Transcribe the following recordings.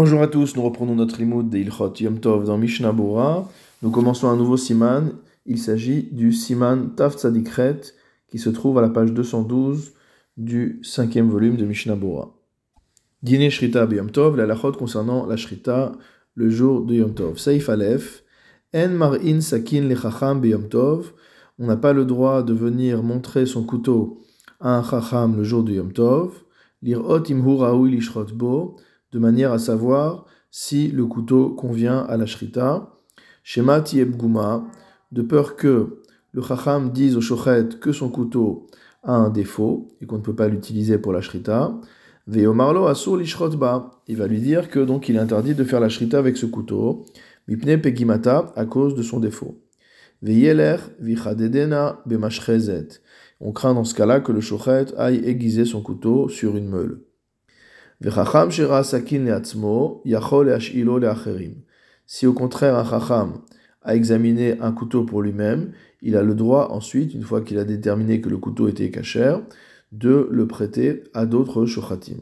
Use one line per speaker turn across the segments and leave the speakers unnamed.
Bonjour à tous, nous reprenons notre limoud de Ilchot Yom Tov dans Mishnah Bora. Nous commençons un nouveau siman. Il s'agit du siman Tav Tzadikret qui se trouve à la page 212 du cinquième volume de Mishnah Bora. Dîner Shrita Yom Tov, la lachot concernant la Shrita le jour de Yom Tov. Saif Aleph, En Mar'in Sakin Lechacham Yom Tov. On n'a pas le droit de venir montrer son couteau à un Chacham le jour de Yom Tov. Lirot Imhu Raoui Lishrot Bo de manière à savoir si le couteau convient à la shrita. Shema Guma, de peur que le chacham dise au shochet que son couteau a un défaut et qu'on ne peut pas l'utiliser pour la shrita. Veomarlo asur lishrotba, il va lui dire que donc il est interdit de faire la shrita avec ce couteau. Mipne pegimata, à cause de son défaut. Veyeler vichadedena bemashrezet. On craint dans ce cas-là que le shochet aille aiguiser son couteau sur une meule. Si au contraire un chacham a examiné un couteau pour lui-même, il a le droit ensuite, une fois qu'il a déterminé que le couteau était kacher, de le prêter à d'autres shochatim.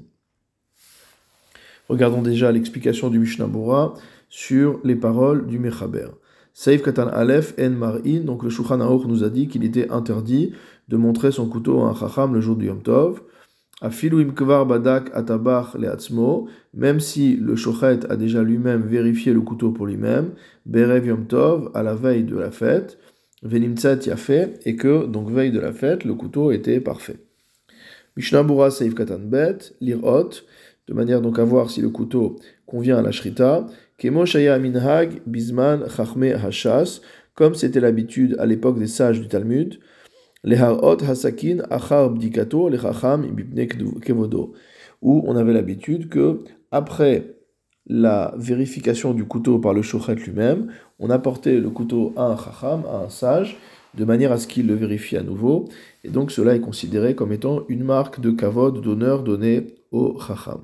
Regardons déjà l'explication du Mishnah Bora sur les paroles du Mechaber. Saif Katan Aleph En Mar'in, donc le Shulchan nous a dit qu'il était interdit de montrer son couteau à un chacham le jour du Yom Tov. Badak atabach même si le shochet a déjà lui-même vérifié le couteau pour lui-même, berev tov, à la veille de la fête, venimtzat fait et que, donc veille de la fête, le couteau était parfait. Mishnah Bura Seif Katan Bet, lirot, de manière donc à voir si le couteau convient à la shrita, kemo shaya minhag bisman chachme hashas, comme c'était l'habitude à l'époque des sages du Talmud, où on avait l'habitude que après la vérification du couteau par le shochet lui-même, on apportait le couteau à un chacham, à un sage, de manière à ce qu'il le vérifie à nouveau, et donc cela est considéré comme étant une marque de kavod, d'honneur donné au chacham.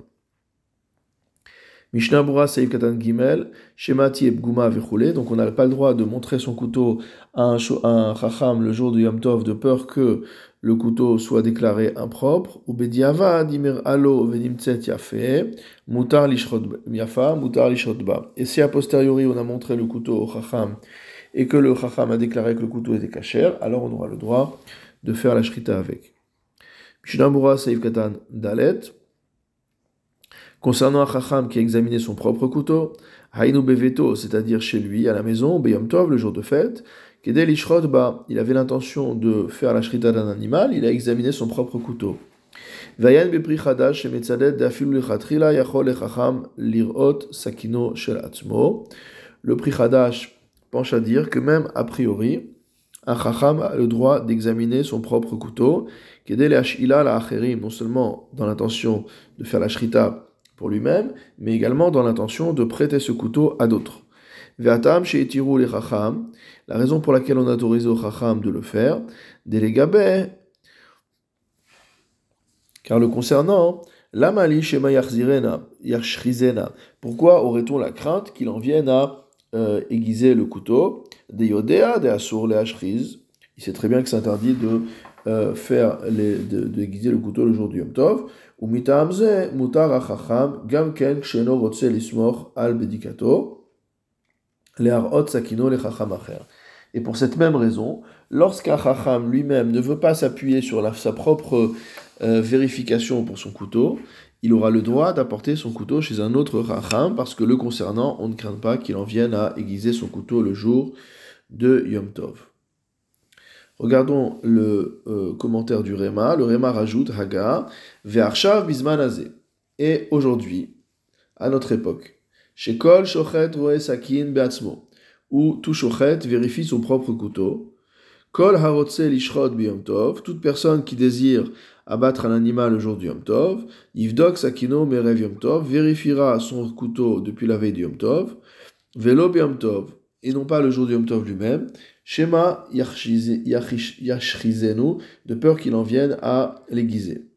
Mishnah Bura Seif Katan Gimel, Shemati Ebguma Vechule. Donc on n'a pas le droit de montrer son couteau à un, chacham le jour du Yom Tov de peur que le couteau soit déclaré impropre. Ou Bediava Alo. Et si a posteriori on a montré le couteau au chacham et que le chacham a déclaré que le couteau était cachère, alors on aura le droit de faire la shrita avec. Mishnah Bura Seif Katan Dalet. Concernant un chacham qui a examiné son propre couteau, Hainu Beveto, c'est-à-dire chez lui, à la maison, Beyom Tov, le jour de fête, Kedel Ishrod il avait l'intention de faire la shrita d'un animal, il a examiné son propre couteau. Vayan Bepri Chadash, Dafilu Lechatrila, Yachol Lirot, Sakino, Shel Atzmo. Le prix Chadash penche à dire que même a priori, un chacham a le droit d'examiner son propre couteau, Kedel la Acherim, non seulement dans l'intention de faire la shrita pour lui-même, mais également dans l'intention de prêter ce couteau à d'autres. Ve'atam she'etiru les chacham, la raison pour laquelle on a autorisé au chacham de le faire, délégabe, car le concernant, l'amali shema yachrizena, pourquoi aurait-on la crainte qu'il en vienne à euh, aiguiser le couteau, de yodea, de asur le il sait très bien que c'est interdit de euh, faire de, aiguiser le couteau le jour du Yom Tov, et pour cette même raison, lorsqu'un chacham lui-même ne veut pas s'appuyer sur sa propre euh, vérification pour son couteau, il aura le droit d'apporter son couteau chez un autre chacham parce que le concernant, on ne craint pas qu'il en vienne à aiguiser son couteau le jour de Yom Tov. Regardons le euh, commentaire du Réma. Le Réma rajoute Haga, Ve'arshav bismanazé. Et aujourd'hui, à notre époque, chez Kol Shochet Roe Sakin Beatzmo, où tout Shochet vérifie son propre couteau. Kol Harotse Lishrod Biyom Tov, toute personne qui désire abattre un animal le jour du Yom Tov, Yivdok Sakino Merev Yom Tov, vérifiera son couteau depuis la veille du Yom Tov, Velo Biyom Tov, et non pas le jour du Yom Tov lui-même, Shema Yashrizenu, de peur qu'il en vienne à l'aiguiser.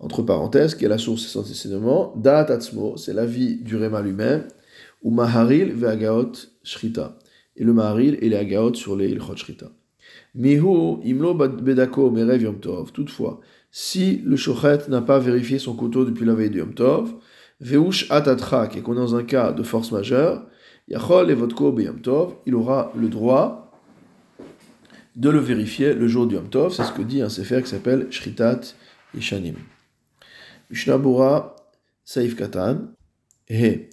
Entre parenthèses, qui est la source de enseignement, Da'at Atzmo, c'est la vie du Réma lui-même, ou Maharil ve'agaot Shrita, et le Maharil et les Agaot sur les Ilchot Shrita. Mihu imlo bedako merev Yom Tov, toutefois, si le Shochet n'a pas vérifié son couteau depuis la veille du Yom Tov, Veush atatrak, et qu'on est dans un cas de force majeure, Il aura le droit de le vérifier le jour du Yom Tov. C'est ce que dit un sefer qui s'appelle Shritat Yeshanim. Mishnabura Saif Katan. He.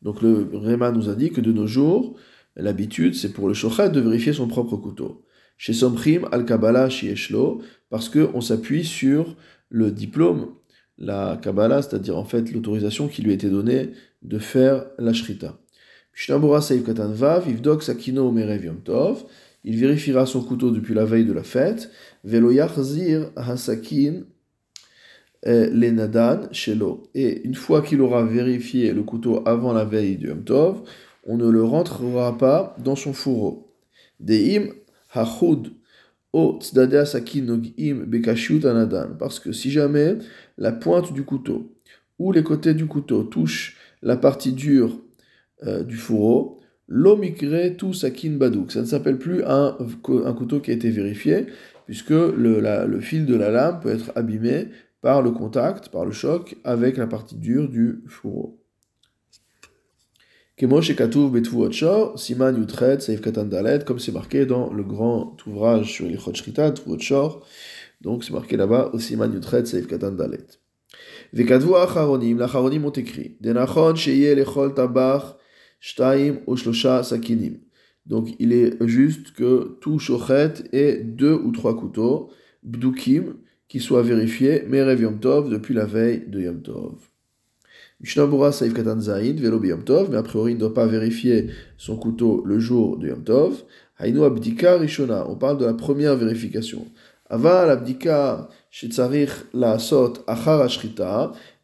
Donc le Réma nous a dit que de nos jours, l'habitude c'est pour le shochet de vérifier son propre couteau. Chez Somchim al Kabbalah Shieshlo, parce qu'on s'appuie sur le diplôme, la Kabbalah, c'est-à-dire en fait l'autorisation qui lui été donnée de faire la Shrita. Il vérifiera son couteau depuis la veille de la fête, hasakin lenadan shelo. Et une fois qu'il aura vérifié le couteau avant la veille du Yom Tov, on ne le rentrera pas dans son fourreau. Deim hachud o nogim bekashut anadan. Parce que si jamais la pointe du couteau ou les côtés du couteau touchent la partie dure euh, du fourreau, L'omikre tout sakin badouk. Ça ne s'appelle plus un, un, couteau qui a été vérifié, puisque le, le, fil de la lame peut être abîmé par le contact, par le choc, avec la partie dure du fourreau. Siman Yutred, Seif Katan Dalet, comme c'est marqué dans le grand ouvrage sur les Shrita, Shor, donc c'est marqué là-bas, Siman Yutred, Seif Katan Dalet. Vekadvu Acharonim, l'Acharonim ont écrit, Denachon Sheye Lechol Tabach, Shtaim Oshlosha Sakinim. Donc il est juste que tout shochet ait deux ou trois couteaux, bdukim, qui soient vérifiés, Merev Yom Tov, depuis la veille de Yom Tov. Mishnabura Saif Katan Zain, Velo Yom Tov, mais a priori il ne doit pas vérifier son couteau le jour de Yom Tov. Hainu Abdika Rishona, on parle de la première vérification. Aval Abdika Shetzarich La Sot Achar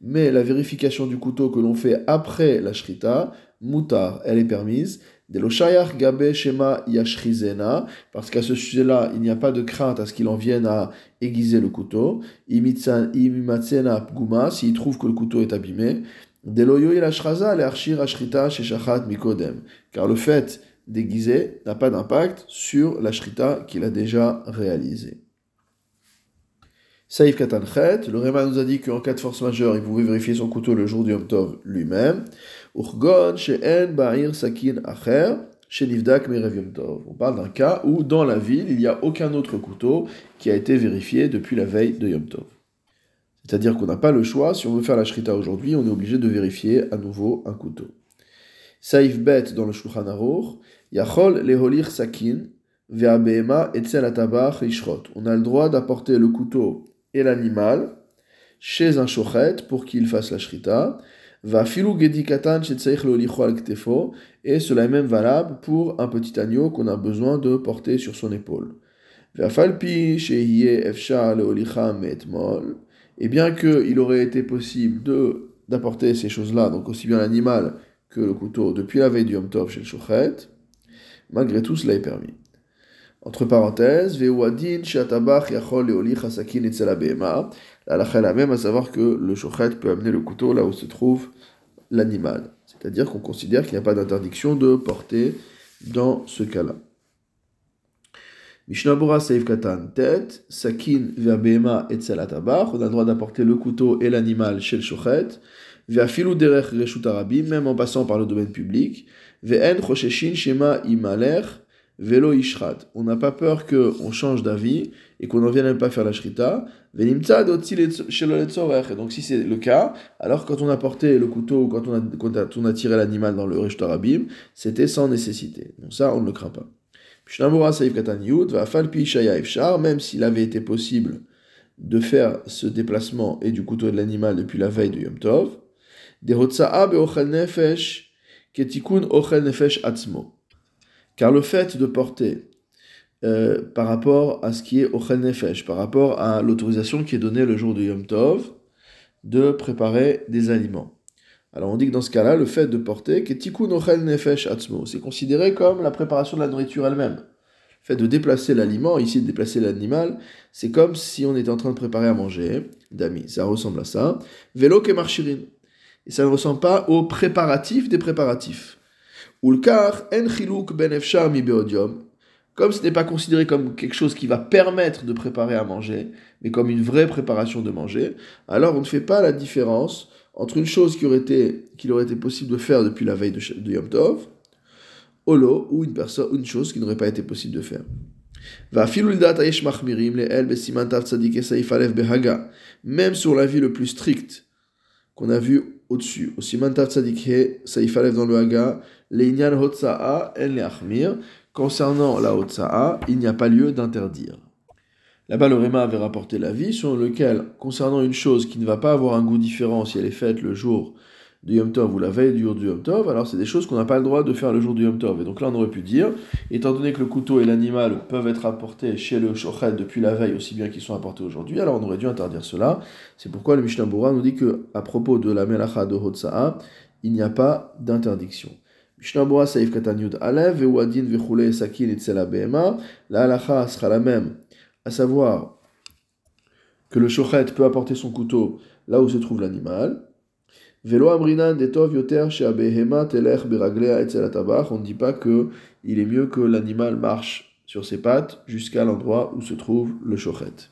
mais la vérification du couteau que l'on fait après la Shrita, mutar, elle est permise. gabe shema yashrizena, parce qu'à ce sujet-là, il n'y a pas de crainte à ce qu'il en vienne à aiguiser le couteau. Imimatsena pguma, s'il trouve que le couteau est abîmé. Deloyo el ashraza le ashrita sheshachat mikodem, car le fait d'aiguiser n'a pas d'impact sur la shrita qu'il a déjà réalisée. Saïf Katanchet, le Réma nous a dit qu'en cas de force majeure, il pouvait vérifier son couteau le jour du Yom Tov lui-même. Urgon. On parle d'un cas où, dans la ville, il n'y a aucun autre couteau qui a été vérifié depuis la veille de Yom Tov. C'est-à-dire qu'on n'a pas le choix, si on veut faire la Shrita aujourd'hui, on est obligé de vérifier à nouveau un couteau. Saïf Bet dans le Shulchan Aruch, Yachol, Leholir, Sakin, Ve'abehema, Etzel, Atabach, Ishrot. On a le droit d'apporter le couteau et l'animal chez un shochet pour qu'il fasse la shrita. Va filou gedikatan et cela est même valable pour un petit agneau qu'on a besoin de porter sur son épaule. et bien qu'il aurait été possible de d'apporter ces choses-là, donc aussi bien l'animal que le couteau, depuis la veille du Yom Tov chez le shochet, malgré tout cela est permis. Entre parenthèses, Veuadin Shatabach Yachol Leoli Chasakin Etzelabema. La est la même, à savoir que le shochet peut amener le couteau là où se trouve l'animal. C'est-à-dire qu'on considère qu'il n'y a pas d'interdiction de porter dans ce cas-là. Mishnabura Seif Katan Tet, Sakin Verbema Etzelatabach. On a le droit d'apporter le couteau et l'animal chez le shochet. Ve'afilu derech reshut arabim, même en passant par le domaine public. Ve'en chosheshin shema imaler Vélo ishrat. On n'a pas peur qu'on change d'avis et qu'on n'en vienne même pas faire la shrita. Donc si c'est le cas, alors quand on a porté le couteau ou quand on a, quand on a tiré l'animal dans le Rishtar Abim, c'était sans nécessité. Donc ça, on ne le craint pas. Même s'il avait été possible de faire ce déplacement et du couteau de l'animal depuis la veille de Yom Tov, nefesh ketikun ochel nefesh atzmo car le fait de porter euh, par rapport à ce qui est Ochel Nefesh, par rapport à l'autorisation qui est donnée le jour de Yom Tov, de préparer des aliments. Alors on dit que dans ce cas-là, le fait de porter, Nefesh Atzmo, c'est considéré comme la préparation de la nourriture elle-même. Le fait de déplacer l'aliment, ici de déplacer l'animal, c'est comme si on était en train de préparer à manger, d'amis, ça ressemble à ça. Vélo Kemarchirin. Et ça ne ressemble pas au préparatif des préparatifs. Ben comme ce n'est pas considéré comme quelque chose qui va permettre de préparer à manger, mais comme une vraie préparation de manger, alors on ne fait pas la différence entre une chose aurait qu'il aurait été possible de faire depuis la veille de, de Yom Tov, ou une, personne, une chose qui n'aurait pas été possible de faire. Même sur la vie le plus strict qu'on a vu au-dessus, dans le Haga, Leachmir, concernant la Hotsa'a, il n'y a pas lieu d'interdire. Là-bas, le avait rapporté l'avis sur lequel, concernant une chose qui ne va pas avoir un goût différent si elle est faite le jour du Yom Tov ou la veille du jour du Yom Tov, alors c'est des choses qu'on n'a pas le droit de faire le jour du Yom Tov. Et donc là, on aurait pu dire, étant donné que le couteau et l'animal peuvent être apportés chez le Shochet depuis la veille aussi bien qu'ils sont apportés aujourd'hui, alors on aurait dû interdire cela. C'est pourquoi le Mishnah Bora nous dit que à propos de la Melacha de Hotsa'a, il n'y a pas d'interdiction. Mishnah Bora Saif Katanyud Alev, Vewadin Vechule Sakin et Behema, la halacha sera la même à savoir que le shochet peut apporter son couteau là où se trouve l'animal. Velo amrinan detov yoter telech beraglea On ne dit pas que il est mieux que l'animal marche sur ses pattes jusqu'à l'endroit où se trouve le shochet.